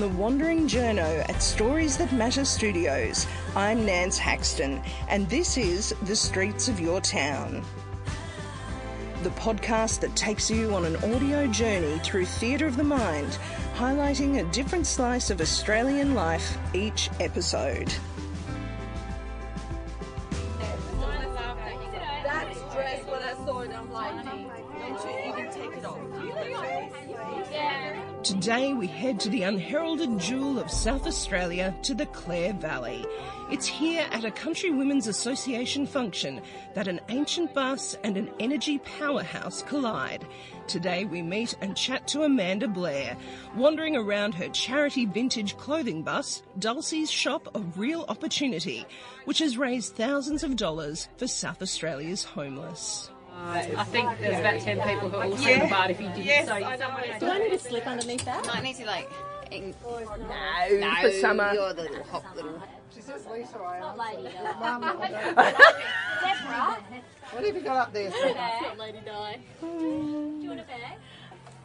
wandering journo at Stories That Matter Studios. I'm Nance Haxton, and this is The Streets of Your Town. The podcast that takes you on an audio journey through theatre of the mind, highlighting a different slice of Australian life each episode. Today we head to the unheralded jewel of South Australia to the Clare Valley. It's here at a Country Women's Association function that an ancient bus and an energy powerhouse collide. Today we meet and chat to Amanda Blair, wandering around her charity vintage clothing bus, Dulcie's Shop of Real Opportunity, which has raised thousands of dollars for South Australia's homeless. Uh, I think there's about 10 people who all say the bar if you didn't say Do I need to slip underneath that? I need to like. In- No, no, for summer. You're the little hot little. What have you got up there? Lady Di.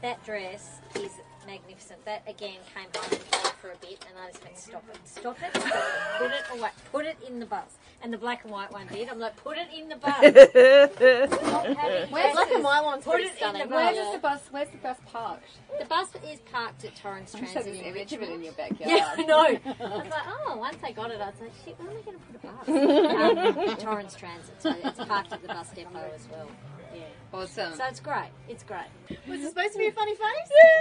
That dress is magnificent. That again came home and played for a bit, and I just went, stop it, stop it, stop it. Put it away, put it in the bus. And the black and white one did. I'm like, put it in the bus. Where's black and white one's Put pretty it in stunning. the Where's bus. the bus? Where's the bus parked? The bus is parked at Torrens I just had Transit this in image of it in your backyard. Yeah, I know. I was like, oh, once I got it, I was like, shit, where am I going to put a bus? um, Torrens Transit, so it's parked at the bus depot as well. Yeah. Awesome. So it's great. It's great. Was it supposed to be a funny face?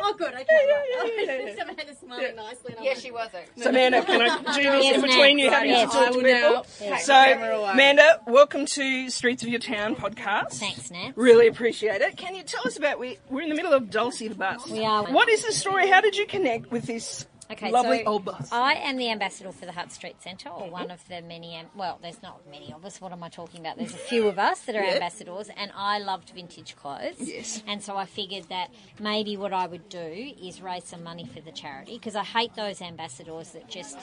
Oh, good. Okay. right. Someone had to smile nicely. and I'm Yeah, like, she was actually. So, Amanda, can I do this in between you ma'am. having Yes, to talk to people? now. So, Amanda, welcome to Streets of Your Town podcast. Thanks, Nat. Really appreciate it. Can you tell us about we we're in the middle of Dulcie the bus. We are. What is the story? How did you connect with this Okay, lovely so old bus? I am the ambassador for the Hutt Street Centre, or one of the many. Am- well, there's not many of us. What am I talking about? There's a few of us that are ambassadors, and I loved vintage clothes. Yes. And so I figured that maybe what I would do is raise some money for the charity because I hate those ambassadors that just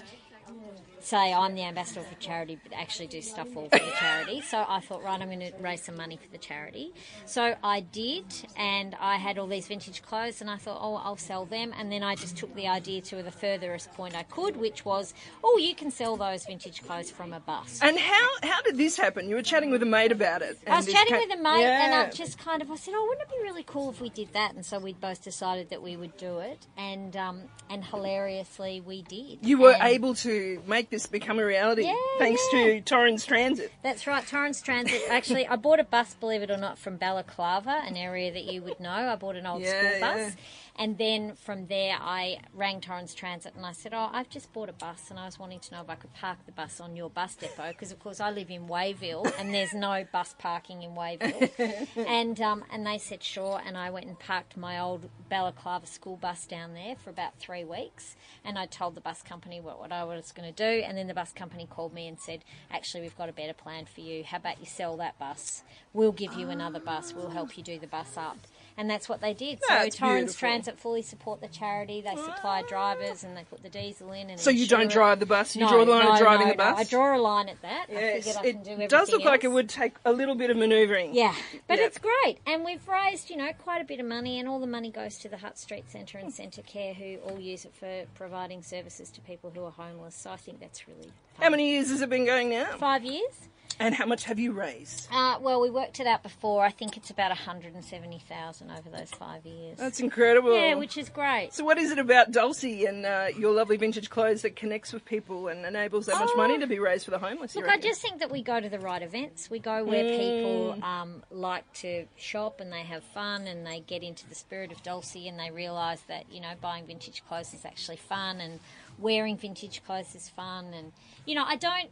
say I'm the ambassador for charity but actually do stuff all for the charity. So I thought, right, I'm going to raise some money for the charity. So I did, and I had all these vintage clothes, and I thought, oh, I'll sell them. And then I just took the idea to the furthest point I could, which was, oh, you can sell those vintage clothes from a bus. and how how did this happen? You were chatting with a mate about it. I was chatting ca- with a mate, and I just kind of I said, "Oh, wouldn't it be really cool if we did that?" And so we both decided that we would do it, and um, and hilariously we did. you were And- able to make this become a reality Yeah, thanks yeah. to Torrens Transit. That's right, Torrens Transit. Actually, I bought a bus, believe it or not, from Balaclava, an area that you would know. I bought an old Yeah, school bus. And then from there, I rang Torrens Transit and I said, Oh, I've just bought a bus and I was wanting to know if I could park the bus on your bus depot because, of course, I live in Wayville and there's no bus parking in Wayville. and, um, and they said, Sure. And I went and parked my old Balaclava school bus down there for about three weeks. And I told the bus company what, what I was going to do. And then the bus company called me and said, Actually, we've got a better plan for you. How about you sell that bus? We'll give you another bus. We'll help you do the bus up. And that's what they did. That's so Torrens beautiful. Transit fully support the charity. They supply ah. drivers and they put the diesel in. And So you don't drive the bus, you No, draw the line no, of driving no, the bus? No. I draw a line at that. I Yes, figured I can do it does look like it else. would take a little bit of manoeuvring. Yeah, but Yeah. it's great, and we've raised you know quite a bit of money, and all the money goes to the Hutt Street Centre and hmm. Centacare, who all use it for providing services to people who are homeless. So I think that's really. How many years has it been going now? Five years. And how much have you raised? Uh, well, we worked it out before. I think it's about one hundred and seventy thousand over those five years. That's incredible. yeah, which is great. So, what is it about Dulcie and uh, your lovely vintage clothes that connects with people and enables that much Oh. money to be raised for the homeless? Look, I just think that we go to the right events. We go where Mm. people um, like to shop and they have fun and they get into the spirit of Dulcie and they realise that, you know, buying vintage clothes is actually fun and wearing vintage clothes is fun. And, you know, I don't.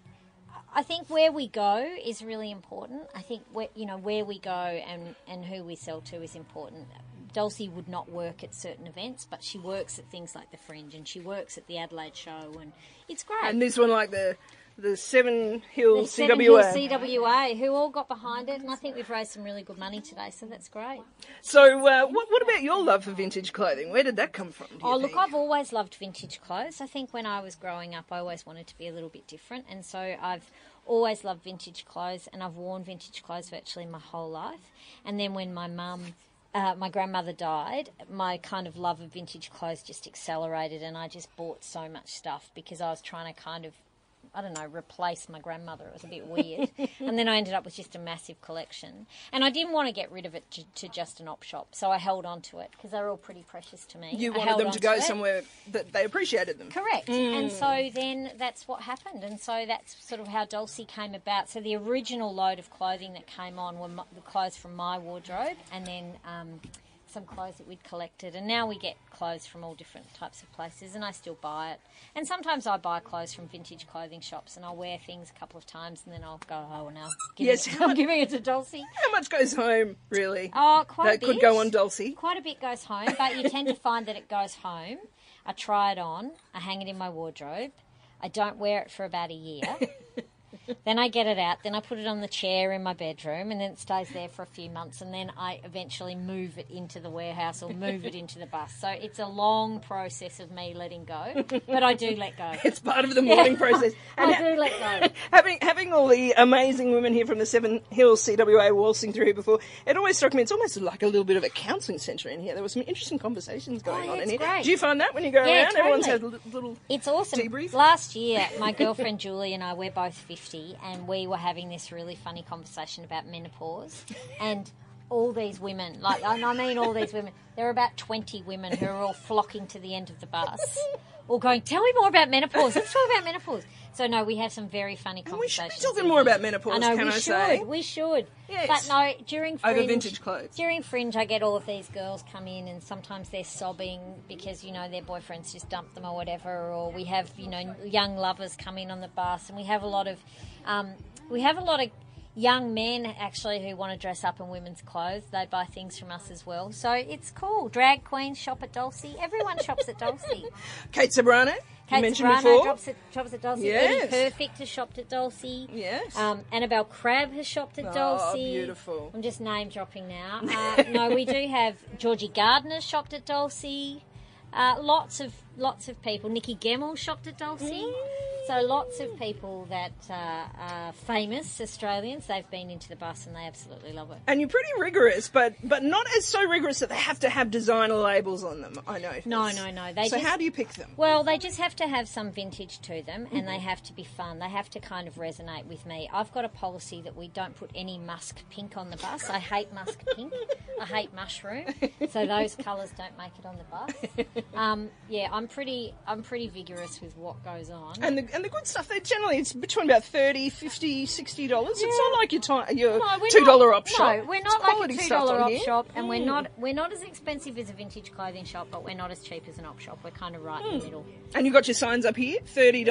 I think where we go is really important. I think where, you know where we go and, and who we sell to is important. Dulcie would not work at certain events, but she works at things like the Fringe and she works at the Adelaide Show, and it's great. And this one, like the the Seven Hill The Seven CWA. Hills CWA, who all got behind it, and I think we've raised some really good money today, so that's great. So, uh, what, what about your love for vintage clothing? Where did that come from? Oh, look, think? I've always loved vintage clothes. I think when I was growing up, I always wanted to be a little bit different, and so I've always loved vintage clothes, and I've worn vintage clothes virtually my whole life. And then when my mum uh, my grandmother died, my kind of love of vintage clothes just accelerated, and I just bought so much stuff because I was trying to kind of, I don't know, replace my grandmother. It was a bit weird. and then I ended up with just a massive collection. And I didn't want to get rid of it to, to just an op shop, so I held on to it because they're all pretty precious to me. You I wanted them to go it. somewhere that they appreciated them. Correct. And so then that's what happened. And so that's sort of how Dulcie came about. So the original load of clothing that came on were my, the clothes from my wardrobe and then um, some clothes that we'd collected. And now we get clothes from all different types of places and I still buy it. And sometimes I buy clothes from vintage clothing shops and I'll wear things a couple of times and then I'll go, oh, now Yes. I'm giving it to Dulcie. How much goes home, really? Oh, quite that a bit. could go on Dulcie. Quite a bit goes home, but you tend to find that it goes home. I try it on. I hang it in my wardrobe. I don't wear it for about a year. then I get it out. Then I put it on the chair in my bedroom, and then it stays there for a few months. And then I eventually move it into the warehouse or move it into the bus. So it's a long process of me letting go, but I do let go. It's part of the mourning process. And I do let go. having having all the amazing women here from the Seven Hills CWA waltzing through here before, it always struck me it's almost like a little bit of a counselling centre in here. There were some interesting conversations going Oh, on yeah, in here. great. Do you find that when you go Yeah, around, everyone's had a totally. little It's awesome. Debrief? Last year, my girlfriend Julie and I, we're both 50, and we were having this really funny conversation about menopause. And all these women, like, I mean all these women, there are about 20 women who are all flocking to the end of the bus, all going, Tell me more about menopause. Let's talk about menopause. So, no, we have some very funny we should be conversations. talking more about menopause, I know, can we I should. say? We should. Yes. But no, during Over Fringe, vintage clothes. During Fringe, I get all of these girls come in, and sometimes they're sobbing because you know their boyfriends just dumped them or whatever. Or we have you know young lovers come in on the bus, and we have a lot of um, we have a lot of young men actually who want to dress up in women's clothes. They buy things from us as well, so it's cool. Drag queens shop at Dulcie. Everyone shops at Dulcie. Kate Ceberano, you Kate mentioned Ceberano shops at, shops at Dulcie. Yes. Eddie Perfect has shopped at Dulcie. Yes. Um, Annabelle Crabb has shopped at Oh, Dulcie. beautiful. I'm just name dropping now. Uh, no, we do have Georgie Gardner shopped at Dulcie. Uh, lots of lots of people. Nikki Gemmell shopped at Dulcie. So lots of people that uh, are famous Australians. They've been into the bus and they absolutely love it. and you're pretty rigorous, but but not as so rigorous that they have to have designer labels on them. I know. No, no, no. They So just, how do you pick them? Well, they just have to have some vintage to them and they have to be fun. They have to kind of resonate with me. I've got a policy that we don't put any musk pink on the bus. I hate musk pink. I hate mushroom. So those colours don't make it on the bus. Um, yeah, I'm pretty I'm pretty vigorous with what goes on. And the, and the good stuff, they generally it's between about 30 50 $60. dollars. It's not like your, time, your No, $2 not- op shop. No, we're not like a two stuff dollar op here. shop, and we're Mm. not we're not as expensive as a vintage clothing shop, but we're not as cheap as an op shop. We're kind of right in the middle. And you've got your signs up here, $30.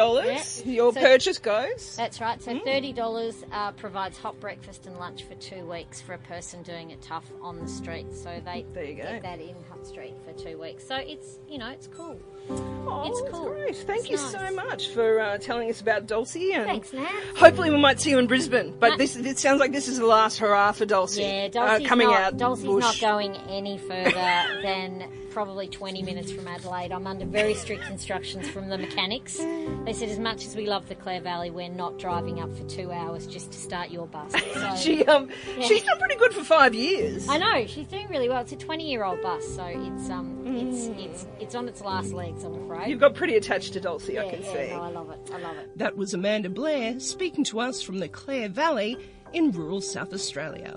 Yeah. Your So- purchase goes. That's right. So thirty dollars uh, provides hot breakfast and lunch for two weeks for a person doing it tough on the street. So they There you go. get that in Hutt Street for two weeks. So it's you know it's cool. Oh, It's cool. great. Thank It's you nice. so much for uh, telling us about Dulcie. And Thanks, Nat. Hopefully, we might see you in Brisbane. But this it sounds like this is the last hurrah for Dulcie. Yeah, uh, Dulcie's coming not, out. Dulcie's bush. not going any further than probably 20 minutes from Adelaide. I'm under very strict instructions from the mechanics. They said, as much as we love the Clare Valley, we're not driving up for two hours just to start your bus. So, She um she's done pretty good for five years. I know she's doing really well. It's a 20 year old bus, so it's um it's it's it's on its last legs. I'm afraid. You've got pretty attached to Dulcie, I yeah, can yeah, see. no, I love it. I love it. That was Amanda Blair speaking to us from the Clare Valley in rural South Australia.